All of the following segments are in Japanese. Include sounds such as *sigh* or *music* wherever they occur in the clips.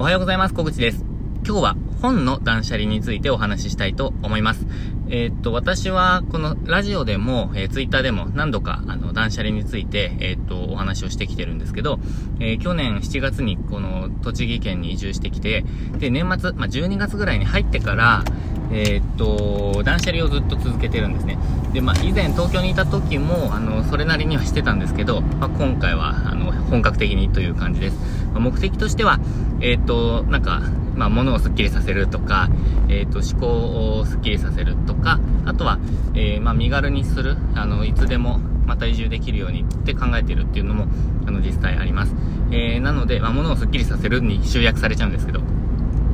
おはようございます。小口です。今日は本の断捨離についてお話ししたいと思います。えー、っと、私はこのラジオでも、えー、ツイッターでも何度かあの断捨離について、えー、っと、お話をしてきてるんですけど、え去年7月にこの栃木県に移住してきて、で、年末、まあ、12月ぐらいに入ってから、えっと、断捨離をずっと続けてるんですね。で、まあ、以前東京にいた時も、あの、それなりにはしてたんですけど、まあ、今回は、あの、本格的にという感じです。まあ、目的としては、えっと、なんか、まあ、物をスッキリさせるとか、えっ、ー、と、思考をスッキリさせるとか、あとは、えー、まあ、身軽にする、あの、いつでもまた移住できるようにって考えているっていうのも、あの、実際あります。えー、なので、まあ、物をスッキリさせるに集約されちゃうんですけど、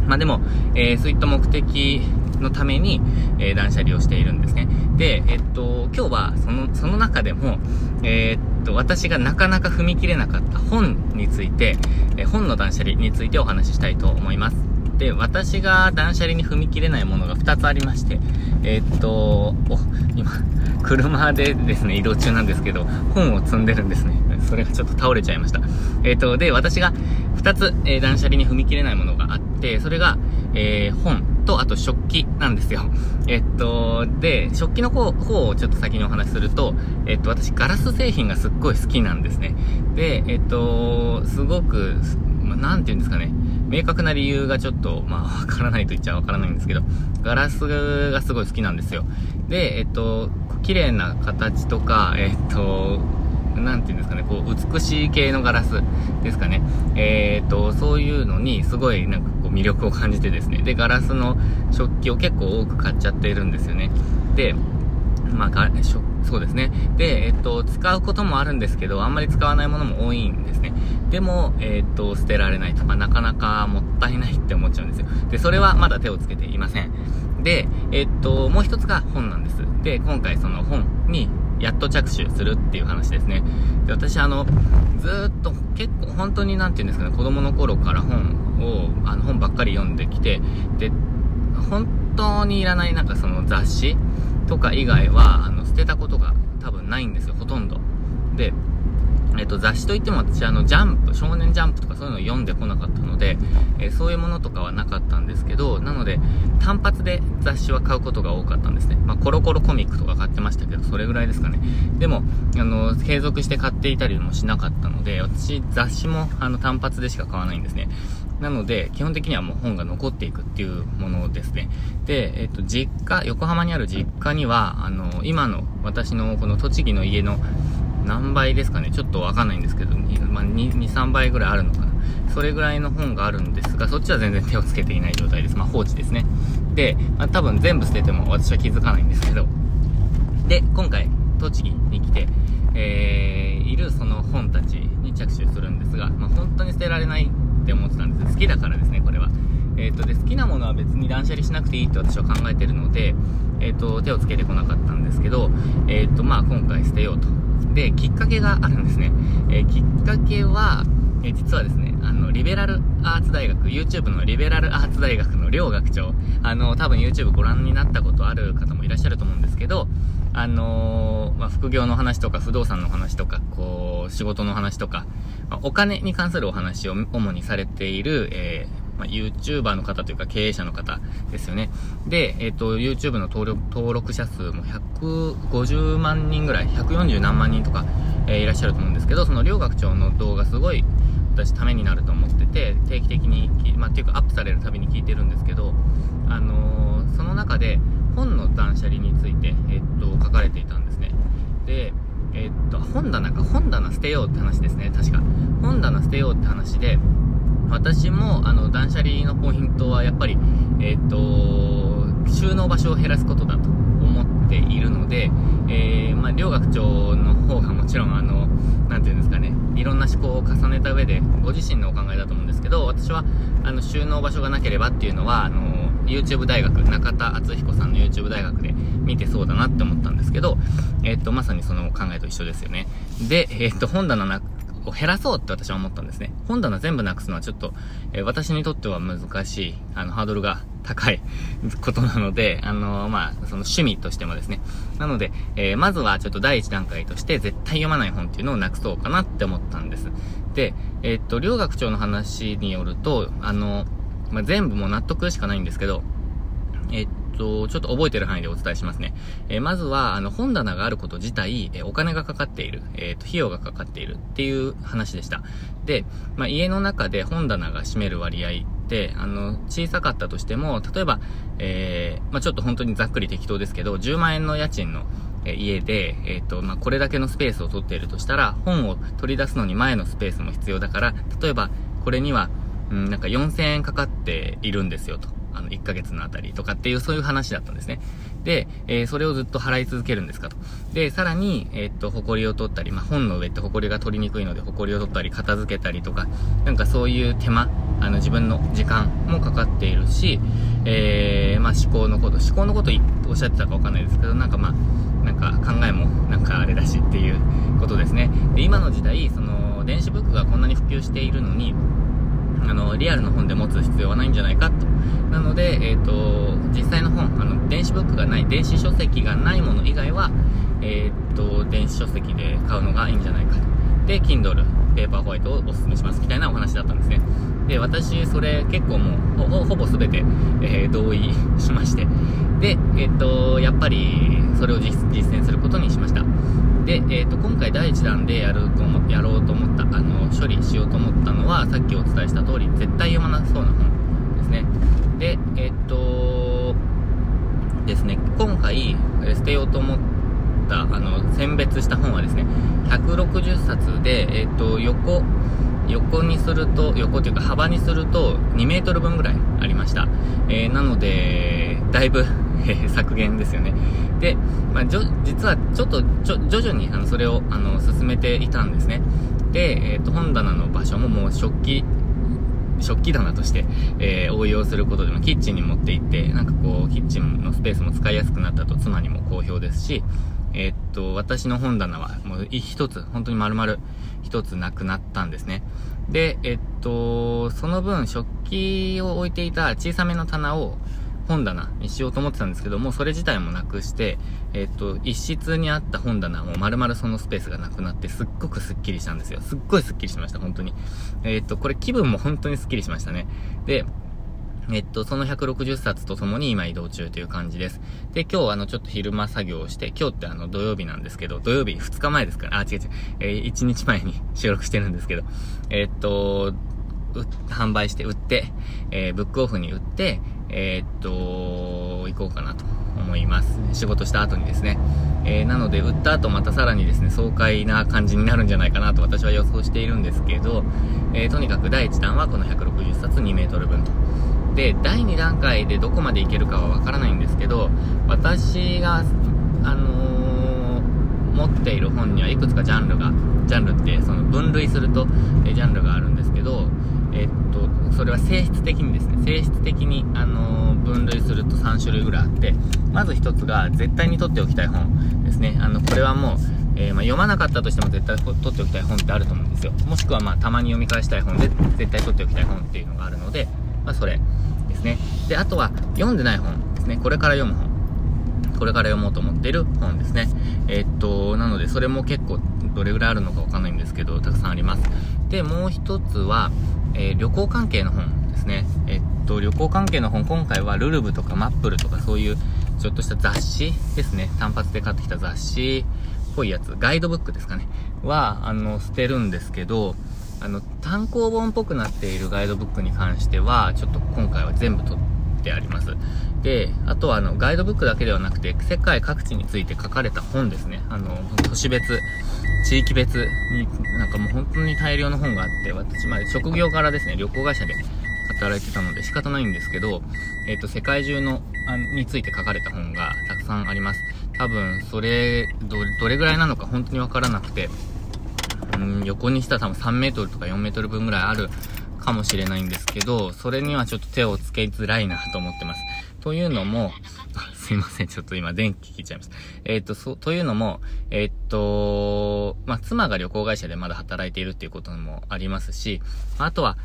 まあ、でも、えー、そういった目的のために、えー、断捨離をしているんですね。で、えっと、今日は、その、その中でも、えー、っと、私がなかなか踏み切れなかった本について、え本の断捨離についてお話ししたいと思います。で、私が断捨離に踏み切れないものが2つありまして、え、っと、お、今、車でですね、移動中なんですけど、本を積んでるんですね。それがちょっと倒れちゃいました。え、っと、で、私が2つ、え、断捨離に踏み切れないものがあって、それが、え本と、あと食器なんですよ。*laughs* えっと、で、食器の方方をちょっと先にお話しすると、えっと、私、ガラス製品がすっごい好きなんですね。で、えっと、すごく、まなんて言うんですかね。明確な理由がちょっと、まあ、わからないと言っちゃわからないんですけど、ガラスがすごい好きなんですよ。で、えっと、綺麗な形とか、えっと、なんていうんですかね、こう、美しい系のガラスですかね。えっと、そういうのに、すごい、なんか、魅力を感じてですね。で、ガラスの食器を結構多く買っちゃっているんですよね。で、まあ、そうですね。で、えっと、使うこともあるんですけど、あんまり使わないものも多いんですね。でも、えっと、捨てられないとか、なかなかもったいないって思っちゃうんですよ。で、それはまだ手をつけていません。で、えっと、もう一つが本なんです。で、今回その本に、やっと着手するっていう話ですね。で、私あの、ずっと結構本当になんて言うんですかね、子供の頃から本を、あの本ばっかり読んできて、で、本当にいらないなんかその雑誌とか以外は、あの、捨てたことが多分ないんですよ、ほとんど。で、えっと、雑誌といっても私、あの、ジャンプ、少年ジャンプとかそういうのを読んでこなかったので、えー、そういうものとかはなかったんですけど、なので、単発で雑誌は買うことが多かったんですね。まあ、コロコロコミックとか買ってましたけど、それぐらいですかね。でも、あの、継続して買っていたりもしなかったので、私、雑誌も、あの、単発でしか買わないんですね。なので、基本的にはもう本が残っていくっていうものですね。で、えっと、実家、横浜にある実家には、あの、今の私のこの栃木の家の何倍ですかねちょっとわかんないんですけど、まあ、2、2、3倍ぐらいあるのかな。それぐらいの本があるんですが、そっちは全然手をつけていない状態です。まあ、放置ですね。で、まあ、多分全部捨てても私は気づかないんですけど。で、今回、栃木に来て、えー、いるその本たちに着手するんですが、まあ、本当に捨てられないって思ってたんです。好きだからですね、これは。えっ、ー、と、で、好きなものは別に断捨離しなくていいって私は考えてるので、えっ、ー、と、手をつけてこなかったんですけど、えっ、ー、と、まあ、今回捨てようと。で、きっかけがあるんですね。えきっかけは、え実はですね、あの、リベラルアーツ大学、YouTube のリベラルアーツ大学の両学長、あの、多分 YouTube ご覧になったことある方もいらっしゃると思うんですけど、あの、まあ、副業の話とか不動産の話とか、こう、仕事の話とか、ま、お金に関するお話を主にされている、えー、まあ、YouTuber の方というか経営者の方ですよね。で、えっ、ー、と、YouTube の登録登録者数も150万人ぐらい、140何万人とか、えー、いらっしゃると思うんですけど、その両学長の動画すごい私ためになると思ってて、定期的に、まあ、っていうかアップされるたびに聞いてるんですけど、あの、その中で、本の断捨離について、えっと、書かれていたんですね。で、えっと、本棚か、本棚捨てようって話ですね、確か。本棚捨てようって話で、私も、あの、断捨離のポイントは、やっぱり、えっと、収納場所を減らすことだと思っているので、えー、まあ、両学長の方がもちろん、あの、なんていうんですかね、いろんな思考を重ねた上で、ご自身のお考えだと思うんですけど、私は、あの、収納場所がなければっていうのは、あの、YouTube 大学、中田敦彦さんの YouTube 大学で見てそうだなって思ったんですけど、えっと、まさにその考えと一緒ですよね。で、えっと、本棚な、を減らそうって私は思ったんですね。本棚全部なくすのはちょっと、えー、私にとっては難しい、あの、ハードルが高い *laughs* ことなので、あのー、まあ、その趣味としてもですね。なので、えー、まずはちょっと第一段階として絶対読まない本っていうのをなくそうかなって思ったんです。で、えっと、両学長の話によると、あの、まあ、全部もう納得しかないんですけど、えっと、ちょっと覚えてる範囲でお伝えしますね。えー、まずは、あの、本棚があること自体、えー、お金がかかっている、えっ、と、費用がかかっているっていう話でした。で、まあ、家の中で本棚が占める割合って、あの、小さかったとしても、例えば、え、まあ、ちょっと本当にざっくり適当ですけど、10万円の家賃の、え家で、えっ、と、ま、これだけのスペースを取っているとしたら、本を取り出すのに前のスペースも必要だから、例えば、これには、うん、なんか4000円かかっているんですよと。あの、1ヶ月のあたりとかっていう、そういう話だったんですね。で、えー、それをずっと払い続けるんですかと。で、さらに、えー、っと、埃を取ったり、まあ、本の上って埃が取りにくいので、埃を取ったり、片付けたりとか、なんかそういう手間、あの、自分の時間もかかっているし、えー、まあ、思考のこと、思考のことおっしゃってたかわかんないですけど、なんかまあ、なんか考えもなんかあれだしっていうことですね。で、今の時代、その、電子ブックがこんなに普及しているのに、あの、リアルの本で持つ必要はないんじゃないかと。なので、えっ、ー、と、実際の本、あの、電子ブックがない、電子書籍がないもの以外は、えっ、ー、と、電子書籍で買うのがいいんじゃないかと。で、Kindle、ペーパーホワイトをお勧めしますみたいなお話だったんですね。で、私、それ結構もう、ほほぼ全て、えー、同意しまして。で、えっ、と、やっぱり、それを実践することにしました。で、えっ、と、今回第1弾でやると思、やろうと思った、あの、処理しようと思ったのは、さっきお伝えした通り、絶対読まなそうな本ですね。で、えっ、と、ですね、今回、捨てようと思った、あの、選別した本はですね、160冊で、えっ、と、横、横にすると、横というか幅にすると2メートル分ぐらいありました。えー、なので、だいぶ削減ですよね。で、まあ、実はちょっと徐々にあのそれをあの進めていたんですね。で、えっ、ー、と、本棚の場所ももう食器、食器棚として、えー、応用することでもキッチンに持って行って、なんかこう、キッチンのスペースも使いやすくなったと妻にも好評ですし、えー、っと、私の本棚はもう一つ、本当に丸々一つなくなったんですね。で、えっと、その分食器を置いていた小さめの棚を本棚にしようと思ってたんですけども、それ自体もなくして、えっと、一室にあった本棚も丸々そのスペースがなくなって、すっごくスッキリしたんですよ。すっごいスッキリしました、本当に。えっと、これ気分も本当にスッキリしましたね。で、えっと、その160冊とともに今移動中という感じです。で、今日あの、ちょっと昼間作業をして、今日ってあの、土曜日なんですけど、土曜日2日前ですから、あ、違う違う、えー、1日前に *laughs* 収録してるんですけど、え、っと、販売して、売って、えー、ブックオフに売って、えー、っと、行こうかなと思います。仕事した後にですね。えー、なので、売った後またさらにですね、爽快な感じになるんじゃないかなと私は予想しているんですけど、えー、とにかく第1弾はこの160冊2メートル分と。で、第2段階でどこまでいけるかはわからないんですけど、私が、あの、持っている本にはいくつかジャンルが、ジャンルってその分類すると、えジャンルがあるんですけど、それは性質的にですね、性質的に、あのー、分類すると3種類ぐらいあって、まず1つが絶対に取っておきたい本ですね。あの、これはもう、えー、まあ、読まなかったとしても絶対取っておきたい本ってあると思うんですよ。もしくはまあ、たまに読み返したい本で絶対取っておきたい本っていうのがあるので、まあ、それ。ですね。で、あとは、読んでない本ですね。これから読む本。これから読もうと思っている本ですね。えー、っと、なので、それも結構、どれぐらいあるのかわかんないんですけど、たくさんあります。で、もう一つは、えー、旅行関係の本ですね。え、っと、旅行関係の本、今回はルルブとかマップルとかそういう、ちょっとした雑誌ですね。単発で買ってきた雑誌っぽいやつ、ガイドブックですかね。は、あの、捨てるんですけど、あの、単行本っぽくなっているガイドブックに関しては、ちょっと今回は全部取ってあります。で、あとはあの、ガイドブックだけではなくて、世界各地について書かれた本ですね。あの、都市別、地域別に、なんかもう本当に大量の本があって、私まで職業からですね、旅行会社で働いてたので仕方ないんですけど、えっ、ー、と、世界中の、あについて書かれた本がたくさんあります。多分、それ、ど、どれぐらいなのか本当にわからなくて、うん、横にしたら多分3メートルとか4メートル分ぐらいあるかもしれないんですけど、それにはちょっと手をつけづらいなと思ってます。というのも、すいません、ちょっと今電気切っちゃいました。えっ、と、そう、というのも、えっ、と、まあ、妻が旅行会社でまだ働いているっていうこともありますし、あとは、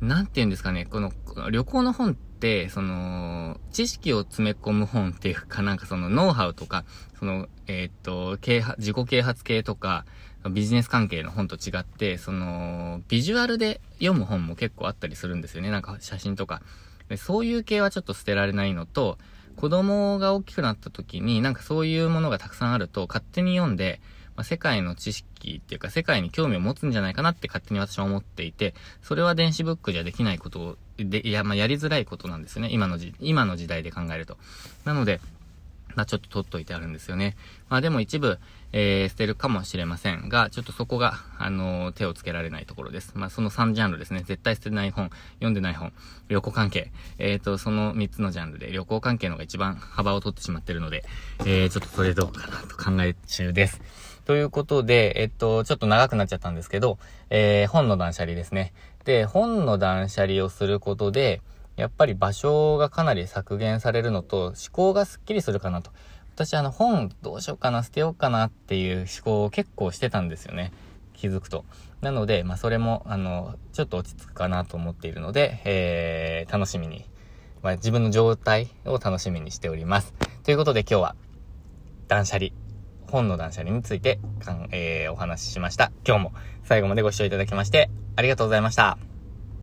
なんて言うんですかね、この、旅行の本って、その、知識を詰め込む本っていうか、なんかその、ノウハウとか、その、えっ、ー、と、啓発、自己啓発系とか、ビジネス関係の本と違って、その、ビジュアルで読む本も結構あったりするんですよね。なんか写真とか。でそういう系はちょっと捨てられないのと、子供が大きくなった時に、なんかそういうものがたくさんあると、勝手に読んで、まあ、世界の知識っていうか、世界に興味を持つんじゃないかなって勝手に私は思っていて、それは電子ブックじゃできないことで、いや、まあ、やりづらいことなんですよね。今のじ、今の時代で考えると。なので、まあ、ちょっと取っといてあるんですよね。まあ、でも一部、えー、捨てるかもしれませんが、ちょっとそこが、あのー、手をつけられないところです。まあ、その3ジャンルですね。絶対捨てない本、読んでない本、旅行関係。えっ、ー、と、その3つのジャンルで、旅行関係のが一番幅を取ってしまってるので、えー、ちょっとそれどうかなと考え中です。ということで、えっと、ちょっと長くなっちゃったんですけど、えー、本の断捨離ですね。で、本の断捨離をすることで、やっぱり場所がかなり削減されるのと、思考がスッキリするかなと。私あの本どうしようかな、捨てようかなっていう思考を結構してたんですよね。気づくと。なので、まあそれも、あの、ちょっと落ち着くかなと思っているので、えー、楽しみに、まあ自分の状態を楽しみにしております。ということで今日は、断捨離、本の断捨離についてかん、えー、お話ししました。今日も最後までご視聴いただきまして、ありがとうございました。